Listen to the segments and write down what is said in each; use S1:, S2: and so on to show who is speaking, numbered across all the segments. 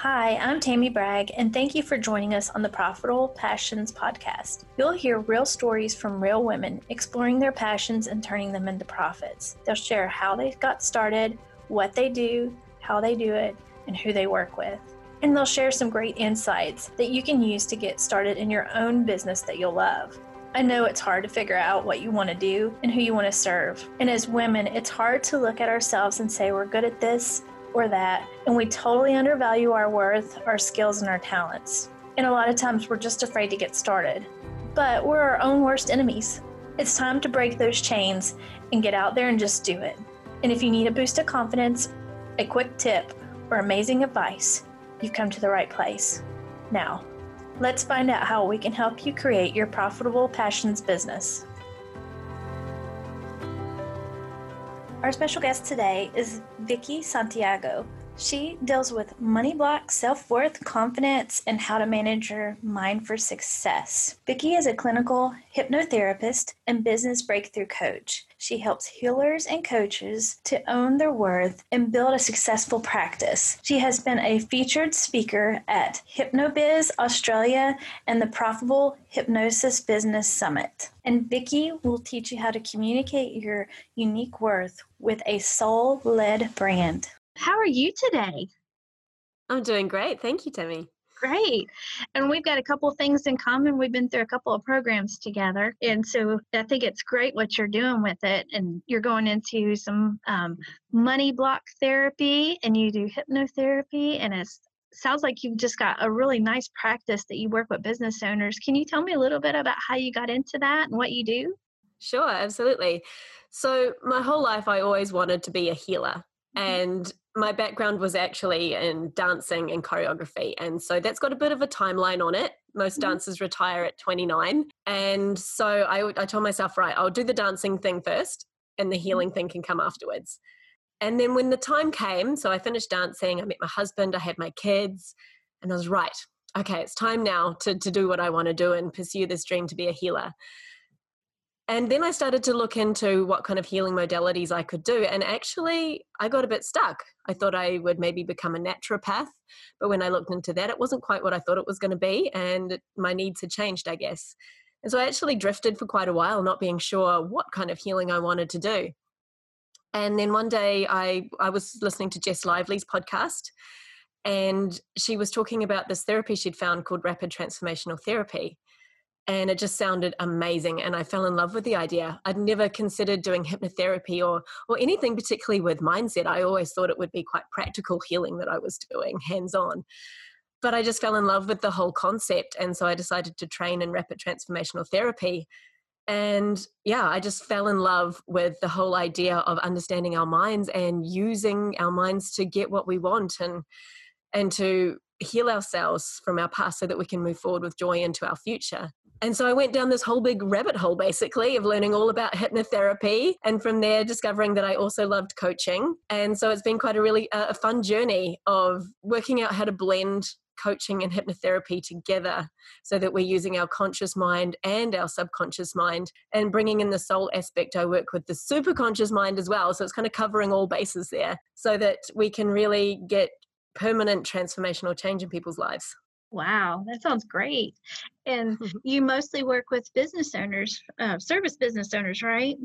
S1: Hi, I'm Tammy Bragg, and thank you for joining us on the Profitable Passions podcast. You'll hear real stories from real women exploring their passions and turning them into profits. They'll share how they got started, what they do, how they do it, and who they work with. And they'll share some great insights that you can use to get started in your own business that you'll love. I know it's hard to figure out what you want to do and who you want to serve. And as women, it's hard to look at ourselves and say we're good at this or that, and we totally undervalue our worth, our skills, and our talents. And a lot of times we're just afraid to get started. But we're our own worst enemies. It's time to break those chains and get out there and just do it. And if you need a boost of confidence, a quick tip, or amazing advice, you've come to the right place. Now, let's find out how we can help you create your profitable passions business. Our special guest today is Vicky Santiago. She deals with money block, self worth, confidence, and how to manage your mind for success. Vicky is a clinical hypnotherapist and business breakthrough coach. She helps healers and coaches to own their worth and build a successful practice. She has been a featured speaker at HypnoBiz Australia and the Profitable Hypnosis Business Summit. And Vicky will teach you how to communicate your unique worth with a soul led brand. How are you today?
S2: I'm doing great. Thank you, Tammy.
S1: Great. And we've got a couple things in common. We've been through a couple of programs together. And so I think it's great what you're doing with it. And you're going into some um, money block therapy and you do hypnotherapy. And it sounds like you've just got a really nice practice that you work with business owners. Can you tell me a little bit about how you got into that and what you do?
S2: Sure, absolutely. So, my whole life, I always wanted to be a healer. Mm-hmm. And my background was actually in dancing and choreography. And so that's got a bit of a timeline on it. Most mm-hmm. dancers retire at 29. And so I, I told myself, right, I'll do the dancing thing first and the mm-hmm. healing thing can come afterwards. And then when the time came, so I finished dancing, I met my husband, I had my kids, and I was right, okay, it's time now to, to do what I want to do and pursue this dream to be a healer. And then I started to look into what kind of healing modalities I could do. And actually, I got a bit stuck. I thought I would maybe become a naturopath. But when I looked into that, it wasn't quite what I thought it was going to be. And my needs had changed, I guess. And so I actually drifted for quite a while, not being sure what kind of healing I wanted to do. And then one day I, I was listening to Jess Lively's podcast, and she was talking about this therapy she'd found called rapid transformational therapy and it just sounded amazing and i fell in love with the idea. I'd never considered doing hypnotherapy or or anything particularly with mindset. I always thought it would be quite practical healing that i was doing hands on but i just fell in love with the whole concept and so i decided to train in rapid transformational therapy. And yeah i just fell in love with the whole idea of understanding our minds and using our minds to get what we want and and to heal ourselves from our past so that we can move forward with joy into our future. And so I went down this whole big rabbit hole basically of learning all about hypnotherapy and from there discovering that I also loved coaching. And so it's been quite a really uh, a fun journey of working out how to blend coaching and hypnotherapy together so that we're using our conscious mind and our subconscious mind and bringing in the soul aspect. I work with the super conscious mind as well. So it's kind of covering all bases there so that we can really get permanent transformational change in people's lives.
S1: Wow, that sounds great. And you mostly work with business owners, uh, service business owners, right?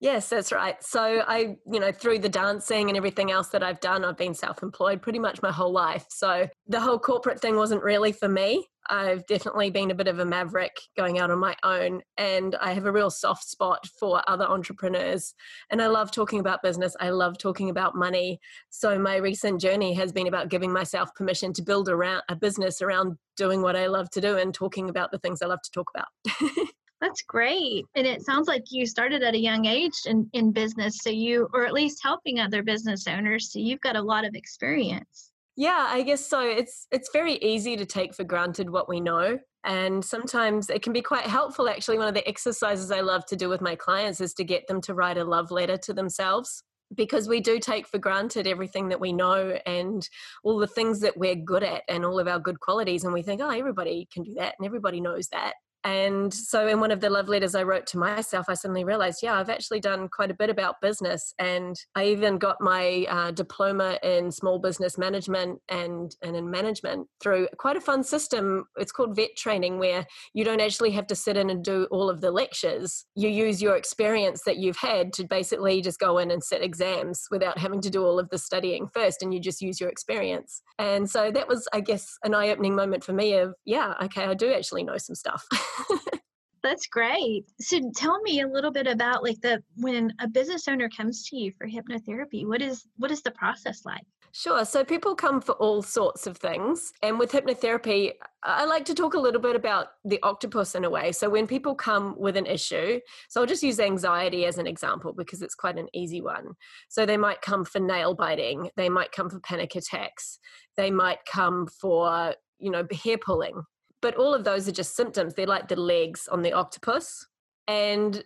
S2: Yes, that's right. So I, you know, through the dancing and everything else that I've done, I've been self-employed pretty much my whole life. So the whole corporate thing wasn't really for me. I've definitely been a bit of a maverick going out on my own, and I have a real soft spot for other entrepreneurs. And I love talking about business, I love talking about money. So, my recent journey has been about giving myself permission to build around a business around doing what I love to do and talking about the things I love to talk about.
S1: That's great. And it sounds like you started at a young age in, in business. So you, or at least helping other business owners. So you've got a lot of experience.
S2: Yeah, I guess so. It's it's very easy to take for granted what we know. And sometimes it can be quite helpful actually. One of the exercises I love to do with my clients is to get them to write a love letter to themselves because we do take for granted everything that we know and all the things that we're good at and all of our good qualities and we think oh everybody can do that and everybody knows that And so, in one of the love letters I wrote to myself, I suddenly realized, yeah, I've actually done quite a bit about business. And I even got my uh, diploma in small business management and, and in management through quite a fun system. It's called VET training, where you don't actually have to sit in and do all of the lectures. You use your experience that you've had to basically just go in and sit exams without having to do all of the studying first. And you just use your experience. And so that was, I guess, an eye opening moment for me of, yeah, okay, I do actually know some stuff.
S1: That's great. So tell me a little bit about like the when a business owner comes to you for hypnotherapy, what is what is the process like?
S2: Sure. So people come for all sorts of things. And with hypnotherapy, I like to talk a little bit about the octopus in a way. So when people come with an issue, so I'll just use anxiety as an example because it's quite an easy one. So they might come for nail biting, they might come for panic attacks, they might come for, you know, hair pulling but all of those are just symptoms. They're like the legs on the octopus. And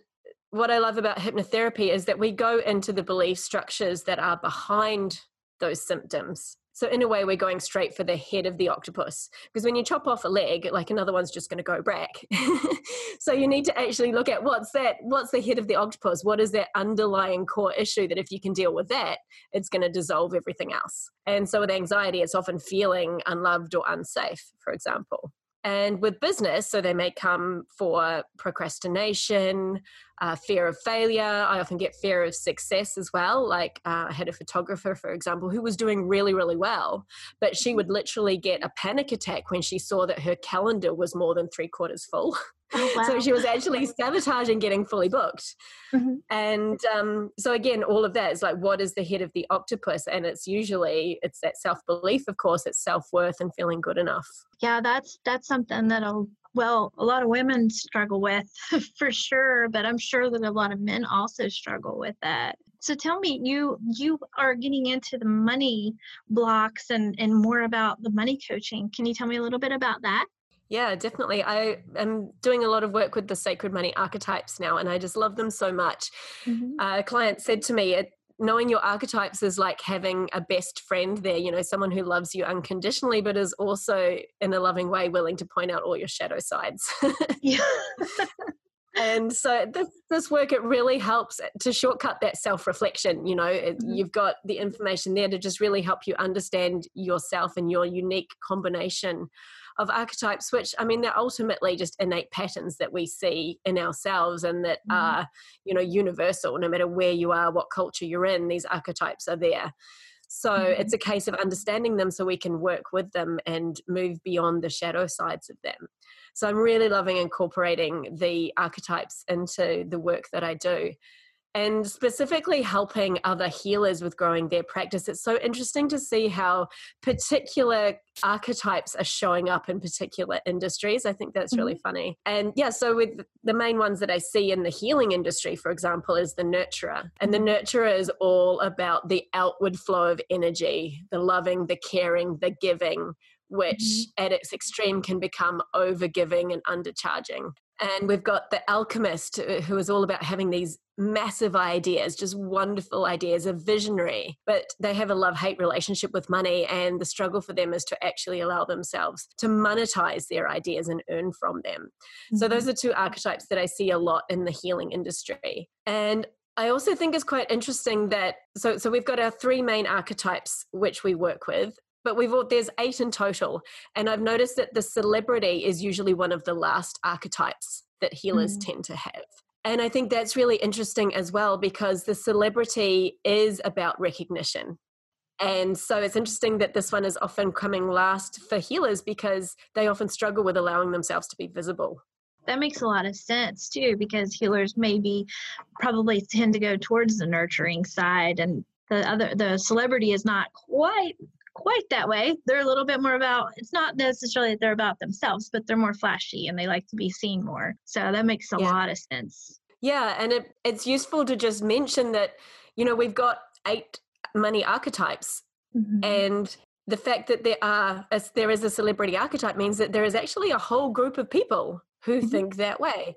S2: what I love about hypnotherapy is that we go into the belief structures that are behind those symptoms. So, in a way, we're going straight for the head of the octopus. Because when you chop off a leg, like another one's just going to go back. so, you need to actually look at what's that, what's the head of the octopus? What is that underlying core issue that if you can deal with that, it's going to dissolve everything else? And so, with anxiety, it's often feeling unloved or unsafe, for example. And with business, so they may come for procrastination, uh, fear of failure. I often get fear of success as well. Like uh, I had a photographer, for example, who was doing really, really well, but she would literally get a panic attack when she saw that her calendar was more than three quarters full. Oh, wow. so she was actually sabotaging getting fully booked. Mm-hmm. And um, so again, all of that is like, what is the head of the octopus? And it's usually it's that self belief, of course, it's self worth and feeling good enough.
S1: Yeah, that's that's something that'll well, a lot of women struggle with for sure, but I'm sure that a lot of men also struggle with that. So tell me, you you are getting into the money blocks and and more about the money coaching. Can you tell me a little bit about that?
S2: Yeah, definitely. I am doing a lot of work with the sacred money archetypes now, and I just love them so much. Mm-hmm. a client said to me, it, knowing your archetypes is like having a best friend there, you know, someone who loves you unconditionally, but is also in a loving way willing to point out all your shadow sides. yeah. and so this, this work it really helps to shortcut that self-reflection you know mm-hmm. you've got the information there to just really help you understand yourself and your unique combination of archetypes, which I mean, they're ultimately just innate patterns that we see in ourselves and that mm-hmm. are, you know, universal. No matter where you are, what culture you're in, these archetypes are there. So mm-hmm. it's a case of understanding them so we can work with them and move beyond the shadow sides of them. So I'm really loving incorporating the archetypes into the work that I do and specifically helping other healers with growing their practice. It's so interesting to see how particular archetypes are showing up in particular industries. I think that's really mm-hmm. funny. And yeah, so with the main ones that I see in the healing industry, for example, is the nurturer. And the mm-hmm. nurturer is all about the outward flow of energy, the loving, the caring, the giving, which mm-hmm. at its extreme can become overgiving and undercharging. And we've got the alchemist uh, who is all about having these massive ideas, just wonderful ideas, a visionary, but they have a love hate relationship with money. And the struggle for them is to actually allow themselves to monetize their ideas and earn from them. Mm-hmm. So, those are two archetypes that I see a lot in the healing industry. And I also think it's quite interesting that so so we've got our three main archetypes which we work with but we've all, there's eight in total and i've noticed that the celebrity is usually one of the last archetypes that healers mm. tend to have. And i think that's really interesting as well because the celebrity is about recognition. And so it's interesting that this one is often coming last for healers because they often struggle with allowing themselves to be visible.
S1: That makes a lot of sense too because healers maybe probably tend to go towards the nurturing side and the other the celebrity is not quite quite that way. They're a little bit more about, it's not necessarily that they're about themselves, but they're more flashy and they like to be seen more. So that makes a yeah. lot of sense.
S2: Yeah. And it, it's useful to just mention that, you know, we've got eight money archetypes. Mm-hmm. And the fact that there are as there is a celebrity archetype means that there is actually a whole group of people who mm-hmm. think that way.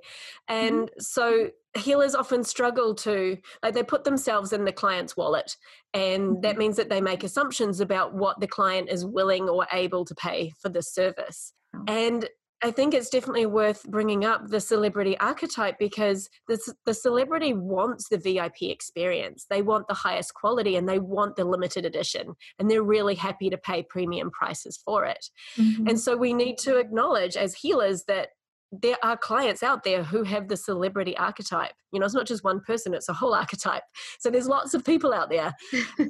S2: Mm-hmm. And mm-hmm. so healers often struggle to like they put themselves in the client's wallet and mm-hmm. that means that they make assumptions about what the client is willing or able to pay for the service. Oh. And I think it's definitely worth bringing up the celebrity archetype because the, the celebrity wants the VIP experience. They want the highest quality and they want the limited edition, and they're really happy to pay premium prices for it. Mm-hmm. And so we need to acknowledge as healers that there are clients out there who have the celebrity archetype. You know, it's not just one person, it's a whole archetype. So there's lots of people out there.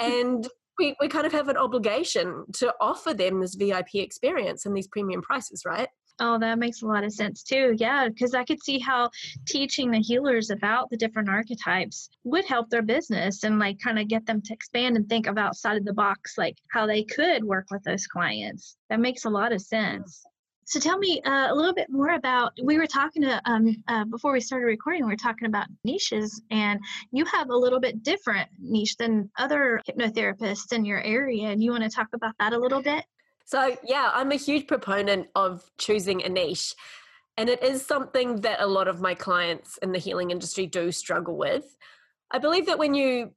S2: and we, we kind of have an obligation to offer them this VIP experience and these premium prices, right?
S1: Oh, that makes a lot of sense too. Yeah, because I could see how teaching the healers about the different archetypes would help their business and like kind of get them to expand and think of outside of the box, like how they could work with those clients. That makes a lot of sense. So tell me uh, a little bit more about. We were talking to um, uh, before we started recording. We were talking about niches, and you have a little bit different niche than other hypnotherapists in your area. And you want to talk about that a little bit?
S2: So yeah, I'm a huge proponent of choosing a niche. And it is something that a lot of my clients in the healing industry do struggle with. I believe that when you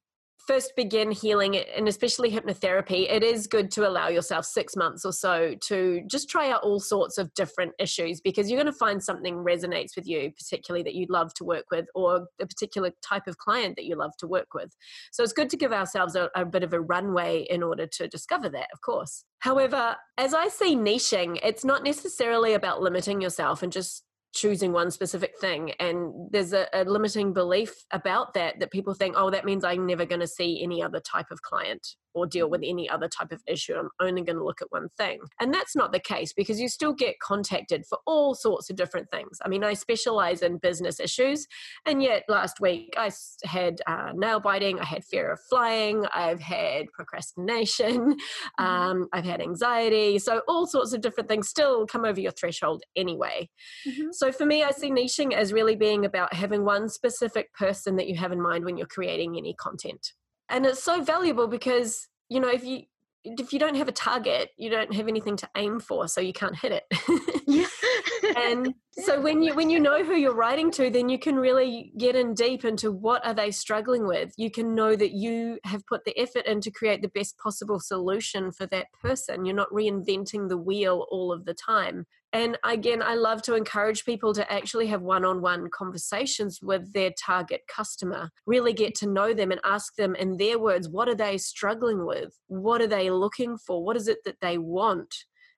S2: first begin healing and especially hypnotherapy it is good to allow yourself six months or so to just try out all sorts of different issues because you're going to find something resonates with you particularly that you'd love to work with or a particular type of client that you love to work with. So it's good to give ourselves a, a bit of a runway in order to discover that of course. However as i see niching it's not necessarily about limiting yourself and just choosing one specific thing and there's a, a, limiting belief about that that people think oh that means i'm never going to see any other type of client or deal with any other type of issue. I'm only going to look at one thing. And that's not the case because you still get contacted for all sorts of different things. I mean, I specialize in business issues. And yet last week I had uh, nail biting, I had fear of flying, I've had procrastination, mm-hmm. um, I've had anxiety. So all sorts of different things still come over your threshold anyway. Mm-hmm. So for me, I see niching as really being about having one specific person that you have in mind when you're creating any content and it's so valuable because you know if you if you don't have a target you don't have anything to aim for so you can't hit it. And so when you when you know who you're writing to then you can really get in deep into what are they struggling with. You can know that you have put the effort in to create the best possible solution for that person. You're not reinventing the wheel all of the time and again, I love to encourage people to actually have one on one conversations with their target customer, really get to know them and ask them in their words, what are they struggling with? What are they looking for? What is it that they want?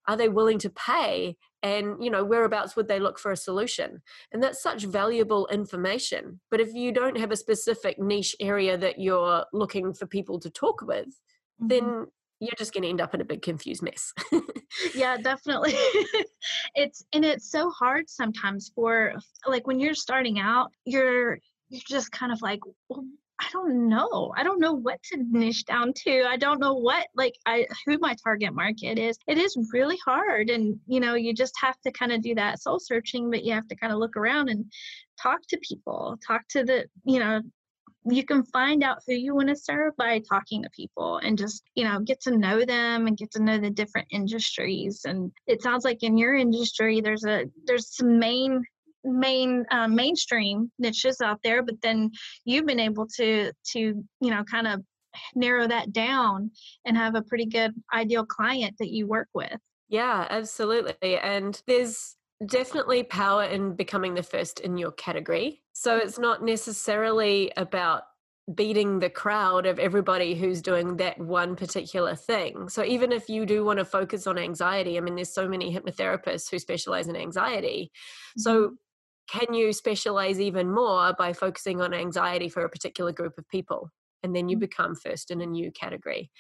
S2: Are they willing to pay? And, you know, whereabouts would they look for a solution? And that's such valuable information. But if you don't have a specific niche area that you're looking for people to talk with, mm-hmm. then you're just going to end up in a big confused mess.
S1: yeah, definitely. it's and it's so hard sometimes for like when you're starting out, you're you're just kind of like, well, I don't know. I don't know what to niche down to. I don't know what like I who my target market is. It is really hard and you know, you just have to kind of do that soul searching, but you have to kind of look around and talk to people, talk to the, you know, you can find out who you want to serve by talking to people and just you know get to know them and get to know the different industries. And it sounds like in your industry there's a there's some main main uh, mainstream niches out there but then you've been able to to you know kind of narrow that down and have a pretty good ideal client that you work with.
S2: Yeah absolutely. And there's definitely power in becoming the first in your category. So it's not necessarily about beating the crowd of everybody who's doing that one particular thing. So even if you do want to focus on anxiety, I mean, there's so many hypnotherapists who specialize in anxiety. So mm-hmm. can you specialize even more by focusing on anxiety for a particular group of people? And then you mm-hmm. become first in a new category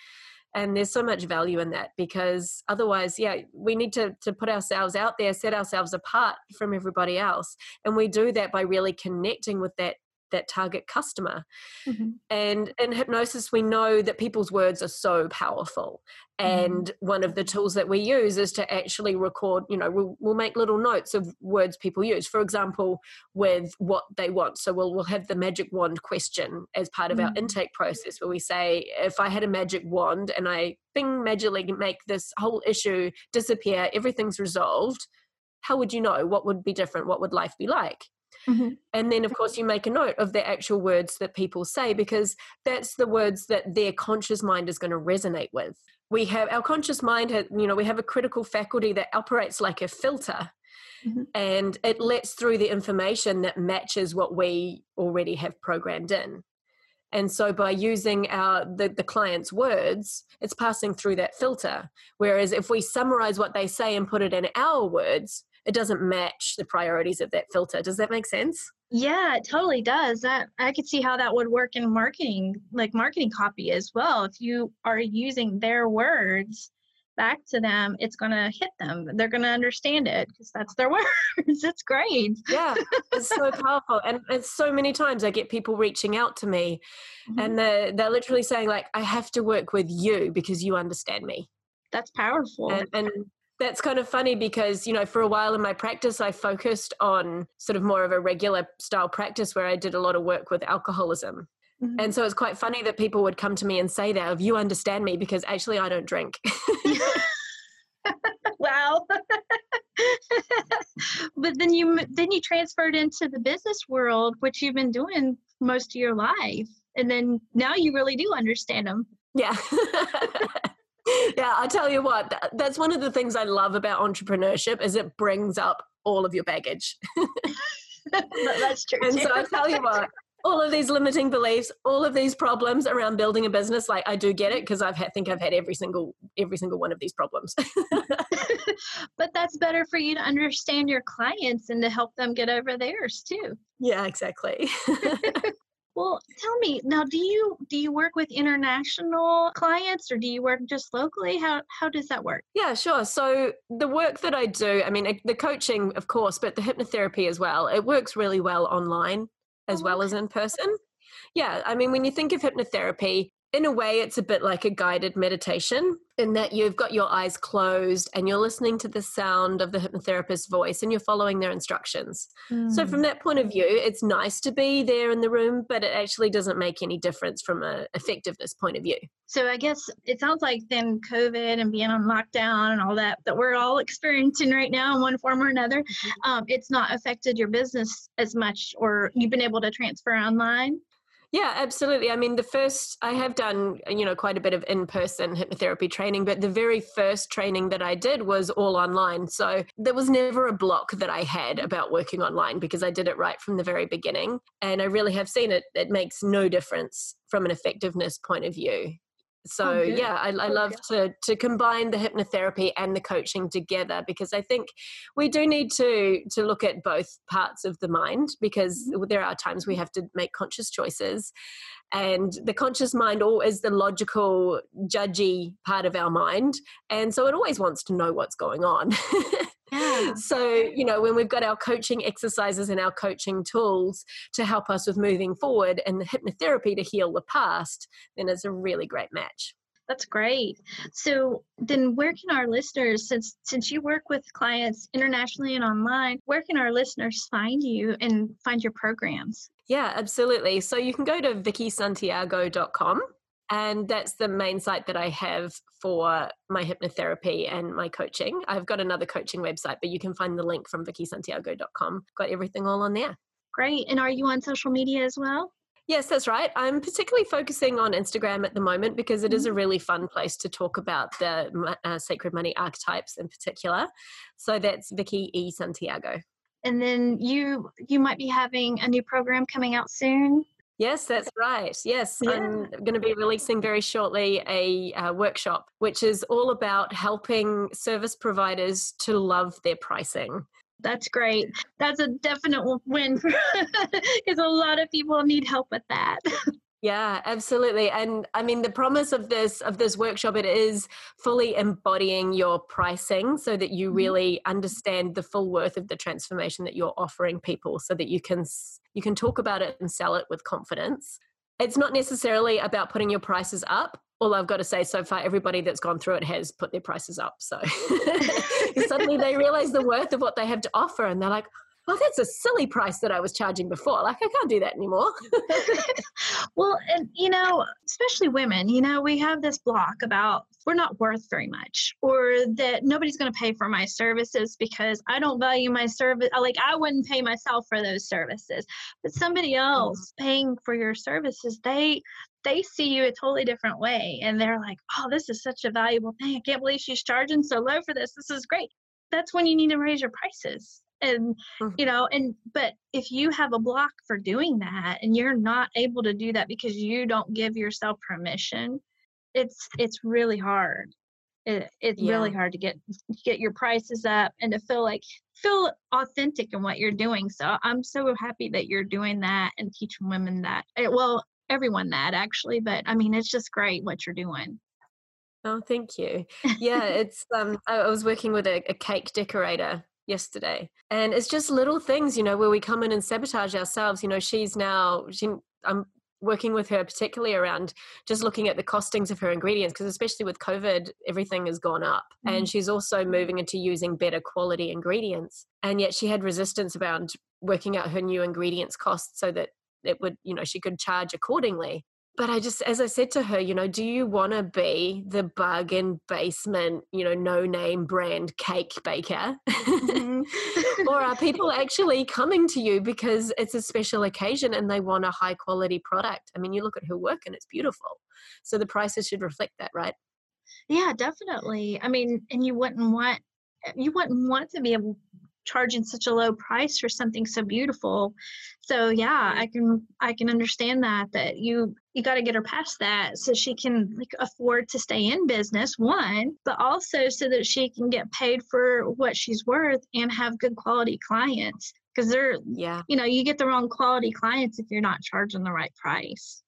S2: and there's so much value in that because otherwise yeah we need to to put ourselves out there set ourselves apart from everybody else. And we do that by really connecting with that that target customer. Mm-hmm. And in hypnosis, we know that people's words are so powerful. Mm-hmm. And mm-hmm. one of the tools that we use is to actually record, you know, we'll, we'll make little notes of words people use. For example, with what they want. So we'll, we'll have the magic wand question as part of mm-hmm. our intake process where we say, if I had a magic wand and I bing magically make this whole issue disappear, everything's resolved, how would you know? What would be different? What would life be like? Mm-hmm. And then, of course, you make a note of the actual words that people say because that's the words that their conscious mind is going to resonate with. We have our conscious mind, you know, we have a critical faculty that operates like a filter. mm-hmm. and it lets through the information that matches what we already have programmed in. And so by using our the, the client's words, it's passing through that filter. Whereas if we summarize what they say and put it in our words, it doesn't match the priorities of that filter. Does that make sense?
S1: Yeah, it totally does. That I could see how that would work in marketing, like marketing copy as well. If you are using their words back to them, it's going to hit them. They're going to understand it because that's their words. it's great.
S2: Yeah, it's so powerful. And it's so many times I get people reaching out to me mm-hmm. and they're, they're literally saying, like, I have to work with you because you understand me.
S1: That's powerful.
S2: And, and that's kind of funny because, you know, for a while in my practice, I focused on sort of more of a regular style practice where I did a lot of work with alcoholism. Mm-hmm. And so it's quite funny that people would come to me and say that, if you understand me, because actually I don't drink.
S1: wow. but then you then you transferred into the business world, which you've been doing most of your life. And then now you really do understand them.
S2: Yeah. yeah, I tell you what, that's one of the things I love about entrepreneurship is it brings up all of your baggage.
S1: that's true.
S2: and so I tell you what, all of these limiting beliefs, all of these problems around building a business, like I do get it because I've had, think I've had every single every single one of these problems.
S1: but that's better for you to understand your clients and to help them get over theirs too.
S2: Yeah, exactly.
S1: Well, tell me now. Do you do you work with international clients, or do you work just locally? How how does that work?
S2: Yeah, sure. So the work that I do, I mean, the coaching, of course, but the hypnotherapy as well. It works really well online as oh, well as in person. Yeah, I mean, when you think of hypnotherapy, in a way, it's a bit like a guided meditation in that you've got your eyes closed and you're listening to the sound of the hypnotherapist's voice and you're following their instructions. Mm. So, from that point of view, it's nice to be there in the room, but it actually doesn't make any difference from an effectiveness point of view.
S1: So, I guess it sounds like then COVID and being on lockdown and all that that we're all experiencing right now in one form or another, mm-hmm. um, it's not affected your business as much, or you've been able to transfer online.
S2: Yeah, absolutely. I mean, the first, I have done, you know, quite a bit of in person hypnotherapy training, but the very first training that I did was all online. So there was never a block that I had about working online because I did it right from the very beginning. And I really have seen it, it makes no difference from an effectiveness point of view. So oh, yeah, I, I love to to combine the hypnotherapy and the coaching together because I think we do need to to look at both parts of the mind because mm-hmm. there are times we have to make conscious choices, and the conscious mind all is the logical, judgy part of our mind, and so it always wants to know what's going on. Yeah. So, you know, when we've got our coaching exercises and our coaching tools to help us with moving forward and the hypnotherapy to heal the past, then it's a really great match.
S1: That's great. So then where can our listeners since since you work with clients internationally and online, where can our listeners find you and find your programs?
S2: Yeah, absolutely. So you can go to vickysantiago.com and that's the main site that I have for my hypnotherapy and my coaching. I've got another coaching website, but you can find the link from vickysantiago.com. Got everything all on there.
S1: Great. And are you on social media as well?
S2: Yes, that's right. I'm particularly focusing on Instagram at the moment because it is a mm-hmm. really fun place to talk about the uh, sacred money archetypes in particular. So that's Vicky E Santiago.
S1: And then you you might be having a new program coming out soon.
S2: Yes, that's right. Yes, yeah. I'm going to be releasing very shortly a uh, workshop which is all about helping service providers to love their pricing.
S1: That's great. That's a definite win because a lot of people need help with that.
S2: Yeah, absolutely. And I mean the promise of this of this workshop it is fully embodying your pricing so that you mm-hmm. really understand the full worth of the transformation that you're offering people so that you can you can talk about it and sell it with confidence. It's not necessarily about putting your prices up. All I've got to say so far, everybody that's gone through it has put their prices up. So suddenly they realize the worth of what they have to offer and they're like, oh, that's a silly price that I was charging before. Like, I can't do that anymore.
S1: well, and you know, especially women, you know, we have this block about we're not worth very much or that nobody's going to pay for my services because I don't value my service. Like, I wouldn't pay myself for those services. But somebody mm-hmm. else paying for your services, they, they see you a totally different way and they're like, oh, this is such a valuable thing. I can't believe she's charging so low for this. This is great that's when you need to raise your prices and mm-hmm. you know and but if you have a block for doing that and you're not able to do that because you don't give yourself permission it's it's really hard it, it's yeah. really hard to get get your prices up and to feel like feel authentic in what you're doing so i'm so happy that you're doing that and teaching women that eh, well everyone that actually but i mean it's just great what you're doing
S2: Oh, thank you. Yeah, it's um I was working with a, a, cake decorator yesterday. And it's just little things, you know, where we come in and sabotage ourselves. You know, she's now she I'm working with her particularly around just looking at the costings of her ingredients because especially with covid everything has gone up mm. and she's also moving into using better quality ingredients and yet she had resistance around working out her new ingredients costs so that it would you know she could charge accordingly but I just, as I said to her, you know, do you want to be the bug in basement, you know, no name brand cake baker? Mm-hmm. or are people actually coming to you because it's a special occasion and they want a high quality product? I mean, you look at her work and it's beautiful. So the prices should reflect that, right?
S1: Yeah, definitely. I mean, and you wouldn't want you wouldn't want to be able charging such a low price for something so beautiful. So yeah i can i can understand that that you you got to get her past that so she can like afford to stay in business one but also so that she can get paid for what she's worth and have good quality clients because they're yeah. you know you get the wrong quality clients if you're not charging the right price.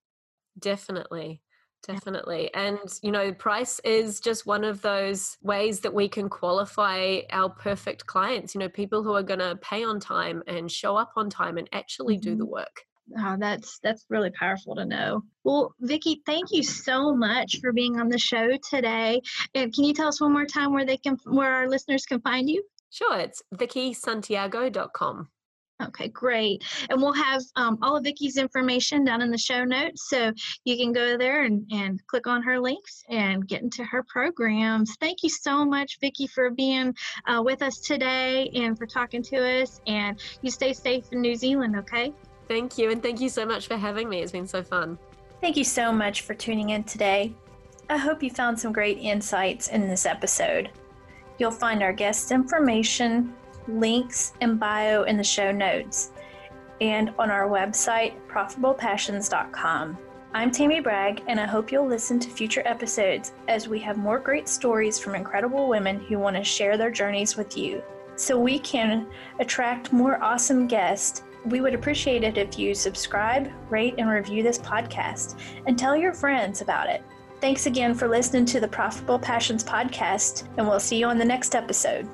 S2: Definitely Definitely. And, you know, price is just one of those ways that we can qualify our perfect clients, you know, people who are going to pay on time and show up on time and actually do the mm-hmm. work.
S1: Oh, that's that's really powerful to know. Well, Vicky, thank you so much for being on the show today. And can you tell us one more time where they can where our listeners can find you?
S2: Sure, it's vickysantiago.com.
S1: Okay, great. And we'll have um, all of Vicky's information down in the show notes. So you can go there and, and click on her links and get into her programs. Thank you so much, Vicky, for being uh, with us today and for talking to us. And you stay safe in New Zealand, okay?
S2: Thank you. And thank you so much for having me. It's been so fun.
S3: Thank you so much for tuning in today. I hope you found some great insights in this episode. You'll find our guest information, links and bio in the show notes and on our website, profitablepassions.com. I'm Tammy Bragg, and I hope you'll listen to future episodes as we have more great stories from incredible women who want to share their journeys with you. So we can attract more awesome guests. We would appreciate it if you subscribe, rate, and review this podcast and tell your friends about it. Thanks again for listening to the Profitable Passions podcast, and we'll see you on the next episode.